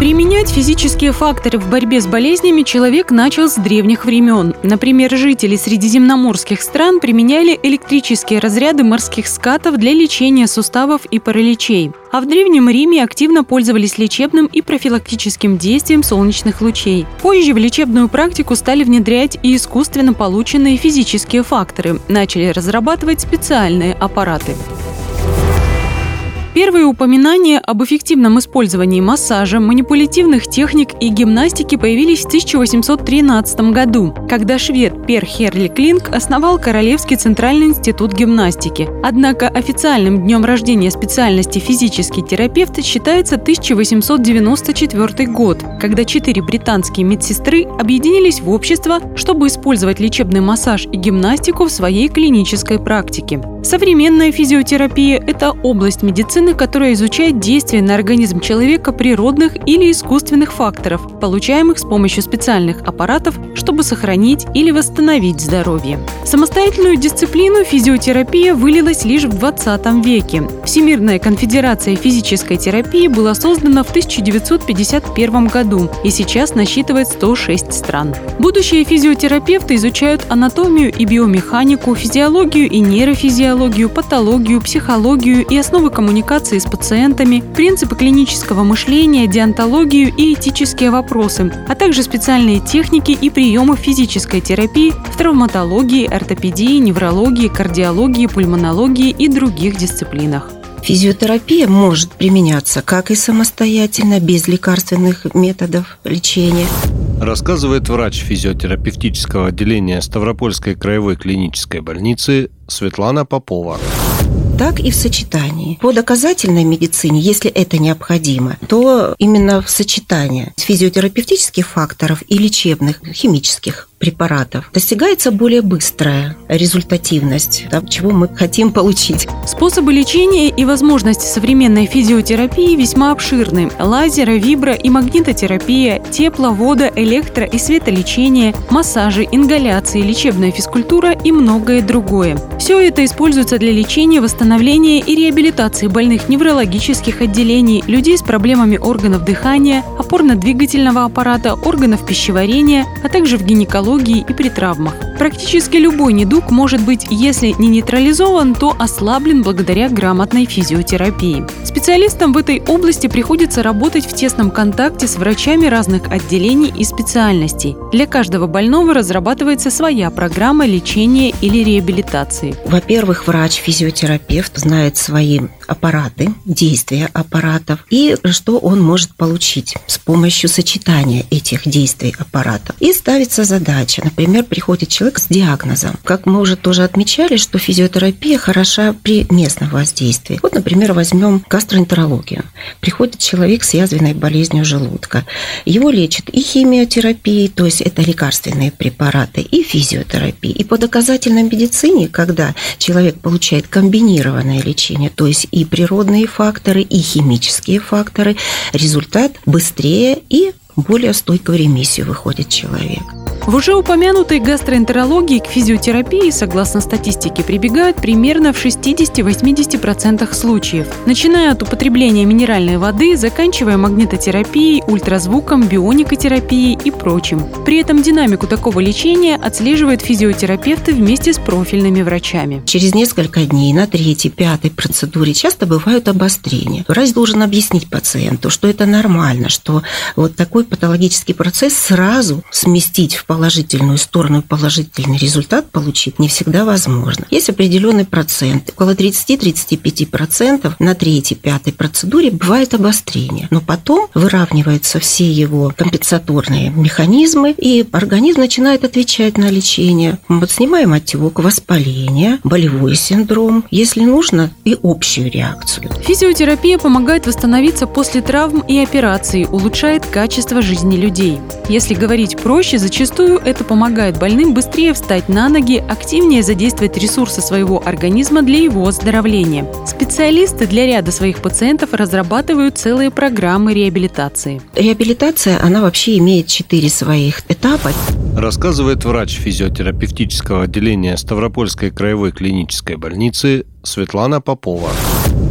Применять физические факторы в борьбе с болезнями человек начал с древних времен. Например, жители средиземноморских стран применяли электрические разряды морских скатов для лечения суставов и параличей. А в Древнем Риме активно пользовались лечебным и профилактическим действием солнечных лучей. Позже в лечебную практику стали внедрять и искусственно полученные физические факторы, начали разрабатывать специальные аппараты. Первые упоминания об эффективном использовании массажа, манипулятивных техник и гимнастики появились в 1813 году, когда швед Пер Херли Клинк основал Королевский центральный институт гимнастики. Однако официальным днем рождения специальности физический терапевт считается 1894 год, когда четыре британские медсестры объединились в общество, чтобы использовать лечебный массаж и гимнастику в своей клинической практике. Современная физиотерапия – это область медицины, которая изучает действие на организм человека природных или искусственных факторов, получаемых с помощью специальных аппаратов, чтобы сохранить или восстановить здоровье. Самостоятельную дисциплину физиотерапия вылилась лишь в 20 веке. Всемирная конфедерация физической терапии была создана в 1951 году и сейчас насчитывает 106 стран. Будущие физиотерапевты изучают анатомию и биомеханику, физиологию и нейрофизиологию, физиологию, патологию, психологию и основы коммуникации с пациентами, принципы клинического мышления, диантологию и этические вопросы, а также специальные техники и приемы физической терапии в травматологии, ортопедии, неврологии, кардиологии, пульмонологии и других дисциплинах. Физиотерапия может применяться как и самостоятельно, без лекарственных методов лечения, рассказывает врач физиотерапевтического отделения Ставропольской краевой клинической больницы Светлана Попова так и в сочетании. По доказательной медицине, если это необходимо, то именно в сочетании физиотерапевтических факторов и лечебных химических препаратов достигается более быстрая результативность, да, чего мы хотим получить. Способы лечения и возможности современной физиотерапии весьма обширны. Лазера, вибро и магнитотерапия, тепло, вода, электро- и светолечение, массажи, ингаляции, лечебная физкультура и многое другое. Все это используется для лечения, восстановления и реабилитации больных неврологических отделений, людей с проблемами органов дыхания, опорно-двигательного аппарата, органов пищеварения, а также в гинекологии онкологии и при травмах. Практически любой недуг может быть, если не нейтрализован, то ослаблен благодаря грамотной физиотерапии. Специалистам в этой области приходится работать в тесном контакте с врачами разных отделений и специальностей. Для каждого больного разрабатывается своя программа лечения или реабилитации. Во-первых, врач-физиотерапевт знает свои аппараты, действия аппаратов и что он может получить с помощью сочетания этих действий аппаратов. И ставится задача. Например, приходит человек с диагнозом. Как мы уже тоже отмечали, что физиотерапия хороша при местном воздействии. Вот, например, возьмем гастроэнтерологию. Приходит человек с язвенной болезнью желудка. Его лечат и химиотерапией, то есть это лекарственные препараты, и физиотерапией. И по доказательной медицине, когда человек получает комбинированное лечение, то есть и и природные факторы, и химические факторы, результат быстрее и более стойкой в ремиссию выходит человек. В уже упомянутой гастроэнтерологии к физиотерапии, согласно статистике, прибегают примерно в 60-80% случаев, начиная от употребления минеральной воды, заканчивая магнитотерапией, ультразвуком, бионикотерапией и прочим. При этом динамику такого лечения отслеживают физиотерапевты вместе с профильными врачами. Через несколько дней на третьей, пятой процедуре часто бывают обострения. Врач должен объяснить пациенту, что это нормально, что вот такой патологический процесс сразу сместить в положительную сторону и положительный результат получить не всегда возможно. Есть определенный процент, около 30-35% на третьей, пятой процедуре бывает обострение, но потом выравниваются все его компенсаторные механизмы, и организм начинает отвечать на лечение. Мы вот снимаем отек, воспаление, болевой синдром, если нужно, и общую реакцию. Физиотерапия помогает восстановиться после травм и операций, улучшает качество жизни людей. Если говорить проще, зачастую Зачастую это помогает больным быстрее встать на ноги, активнее задействовать ресурсы своего организма для его оздоровления. Специалисты для ряда своих пациентов разрабатывают целые программы реабилитации. Реабилитация, она вообще имеет четыре своих этапа. Рассказывает врач физиотерапевтического отделения Ставропольской краевой клинической больницы Светлана Попова.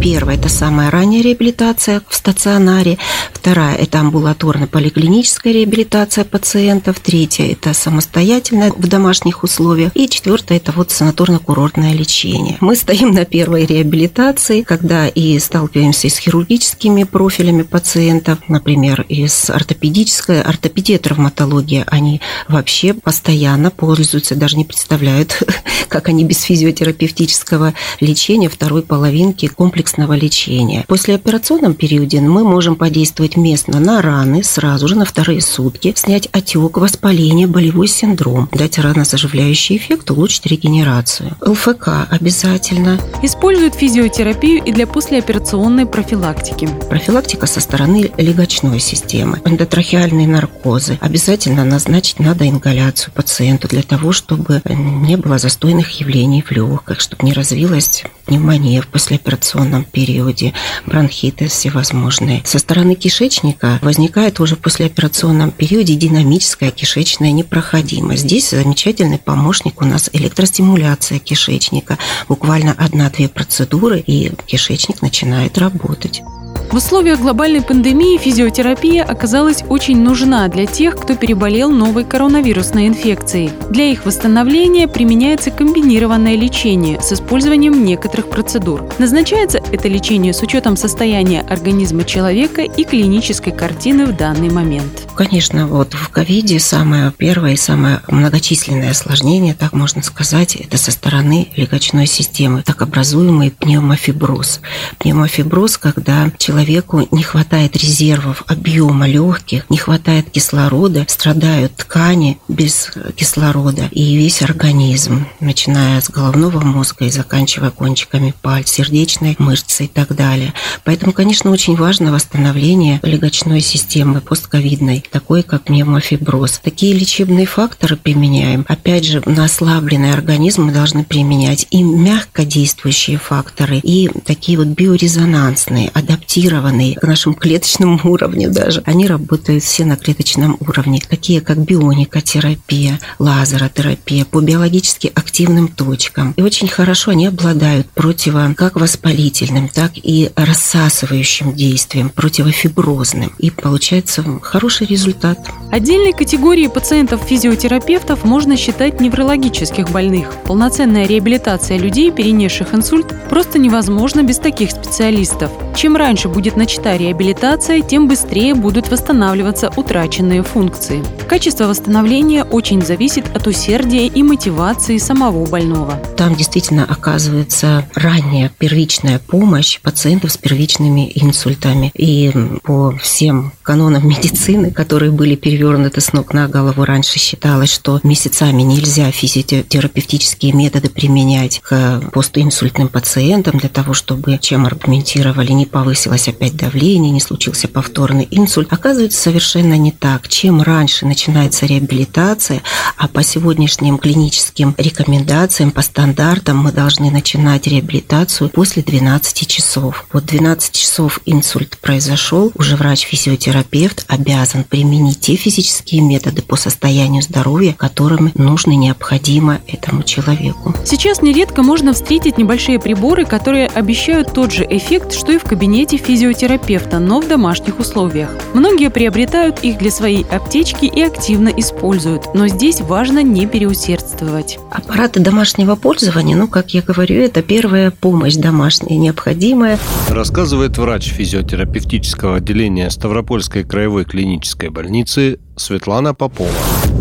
Первая – это самая ранняя реабилитация в стационаре. Вторая – это амбулаторно-поликлиническая реабилитация пациентов. Третья – это самостоятельная в домашних условиях. И четвертая – это вот санаторно-курортное лечение. Мы стоим на первой реабилитации, когда и сталкиваемся с хирургическими профилями пациентов, например, и с ортопедической, ортопедия, травматология. Они вообще постоянно пользуются, даже не представляют, как они без физиотерапевтического лечения второй половинки комплексного лечения. После операционном периоде мы можем подействовать местно на раны сразу же на вторые сутки, снять отек, воспаление, болевой синдром, дать ранозаживляющий эффект, улучшить регенерацию. ЛФК обязательно. Используют физиотерапию и для послеоперационной профилактики. Профилактика со стороны легочной системы. Эндотрахеальные наркозы. Обязательно назначить надо ингаляцию пациенту для того, чтобы не было застойных явлений в легких, чтобы не развилась пневмония в послеоперационном периоде, бронхиты всевозможные. Со стороны кишечника возникает уже в послеоперационном периоде динамическая кишечная непроходимость. Здесь замечательный помощник у нас электростимуляция кишечника. Буквально одна-две процедуры, и кишечник начинает работать. В условиях глобальной пандемии физиотерапия оказалась очень нужна для тех, кто переболел новой коронавирусной инфекцией. Для их восстановления применяется комбинированное лечение с использованием некоторых процедур. Назначается это лечение с учетом состояния организма человека и клинической картины в данный момент. Конечно, вот в ковиде самое первое и самое многочисленное осложнение, так можно сказать, это со стороны легочной системы, так образуемый пневмофиброз. Пневмофиброз, когда человек человеку не хватает резервов, объема легких, не хватает кислорода, страдают ткани без кислорода и весь организм, начиная с головного мозга и заканчивая кончиками пальцев, сердечной мышцы и так далее. Поэтому, конечно, очень важно восстановление легочной системы постковидной, такой как пневмофиброз. Такие лечебные факторы применяем. Опять же, на ослабленный организм мы должны применять и мягко действующие факторы, и такие вот биорезонансные, адаптированные адаптированные к нашему клеточному уровню даже. Они работают все на клеточном уровне, такие как бионикотерапия, лазеротерапия по биологически активным точкам. И очень хорошо они обладают противо как воспалительным, так и рассасывающим действием, противофиброзным. И получается хороший результат. Отдельной категорией пациентов-физиотерапевтов можно считать неврологических больных. Полноценная реабилитация людей, перенесших инсульт, просто невозможна без таких специалистов. Чем раньше будет начата реабилитация, тем быстрее будут восстанавливаться утраченные функции. Качество восстановления очень зависит от усердия и мотивации самого больного. Там действительно оказывается ранняя первичная помощь пациентов с первичными инсультами. И по всем канонам медицины, которые были перевернуты с ног на голову, раньше считалось, что месяцами нельзя физиотерапевтические методы применять к постинсультным пациентам для того, чтобы, чем аргументировали, не повысилась опять давление, не случился повторный инсульт. Оказывается, совершенно не так. Чем раньше начинается реабилитация, а по сегодняшним клиническим рекомендациям, по стандартам мы должны начинать реабилитацию после 12 часов. Вот 12 часов инсульт произошел, уже врач-физиотерапевт обязан применить те физические методы по состоянию здоровья, которыми нужно и необходимо этому человеку. Сейчас нередко можно встретить небольшие приборы, которые обещают тот же эффект, что и в кабинете физиотерапевта терапевта, но в домашних условиях. Многие приобретают их для своей аптечки и активно используют, но здесь важно не переусердствовать. Аппараты домашнего пользования, ну, как я говорю, это первая помощь домашняя, необходимая. Рассказывает врач физиотерапевтического отделения Ставропольской краевой клинической больницы Светлана Попова.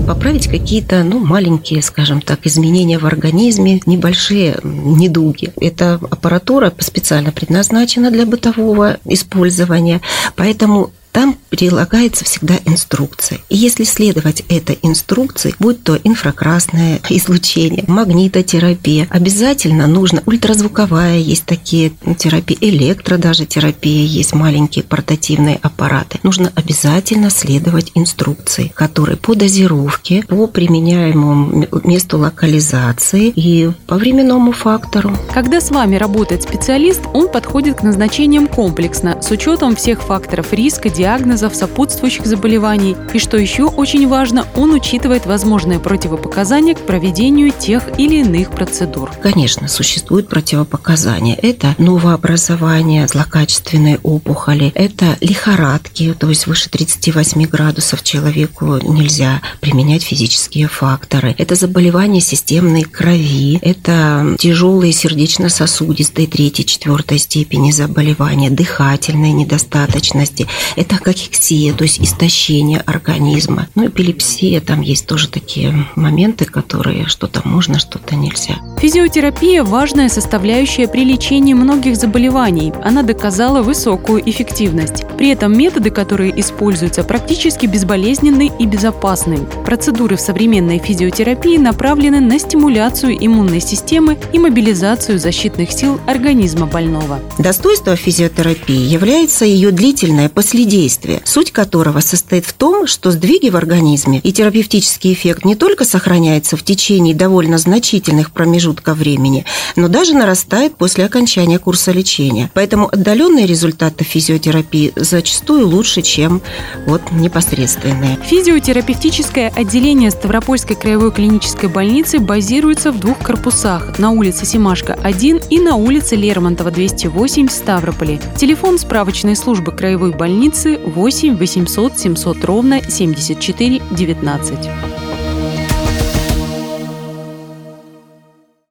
Поправить какие-то, ну, маленькие, скажем так, изменения в организме, небольшие недуги. Эта аппаратура специально предназначена для бытового использования, поэтому там прилагается всегда инструкция. И если следовать этой инструкции, будь то инфракрасное излучение, магнитотерапия, обязательно нужно ультразвуковая, есть такие терапии, электро даже терапия, есть маленькие портативные аппараты. Нужно обязательно следовать инструкции, которые по дозировке, по применяемому месту локализации и по временному фактору. Когда с вами работает специалист, он подходит к назначениям комплексно, с учетом всех факторов риска, диагнозов, сопутствующих заболеваний. И что еще очень важно, он учитывает возможные противопоказания к проведению тех или иных процедур. Конечно, существуют противопоказания. Это новообразование, злокачественные опухоли, это лихорадки, то есть выше 38 градусов человеку нельзя применять физические факторы. Это заболевания системной крови, это тяжелые сердечно-сосудистые третьей, четвертой степени заболевания, дыхательной недостаточности, это кахексия, то есть истощение организма. Ну, эпилепсия, там есть тоже такие моменты, которые что-то можно, что-то нельзя. Физиотерапия – важная составляющая при лечении многих заболеваний. Она доказала высокую эффективность. При этом методы, которые используются, практически безболезненны и безопасны. Процедуры в современной физиотерапии направлены на стимуляцию иммунной системы и мобилизацию защитных сил организма больного. Достоинство физиотерапии является ее длительное последействие, суть которого состоит в том, что сдвиги в организме и терапевтический эффект не только сохраняется в течение довольно значительных промежутков времени, но даже нарастает после окончания курса лечения. Поэтому отдаленные результаты физиотерапии зачастую лучше, чем вот непосредственные. Физиотерапевтическое отделение Ставропольской краевой клинической больницы базируется в двух корпусах на улице Симашка 1 и на улице Лермонтова 208 в Ставрополе. Телефон справочной службы краевой больницы 8 800 700 ровно 74 19.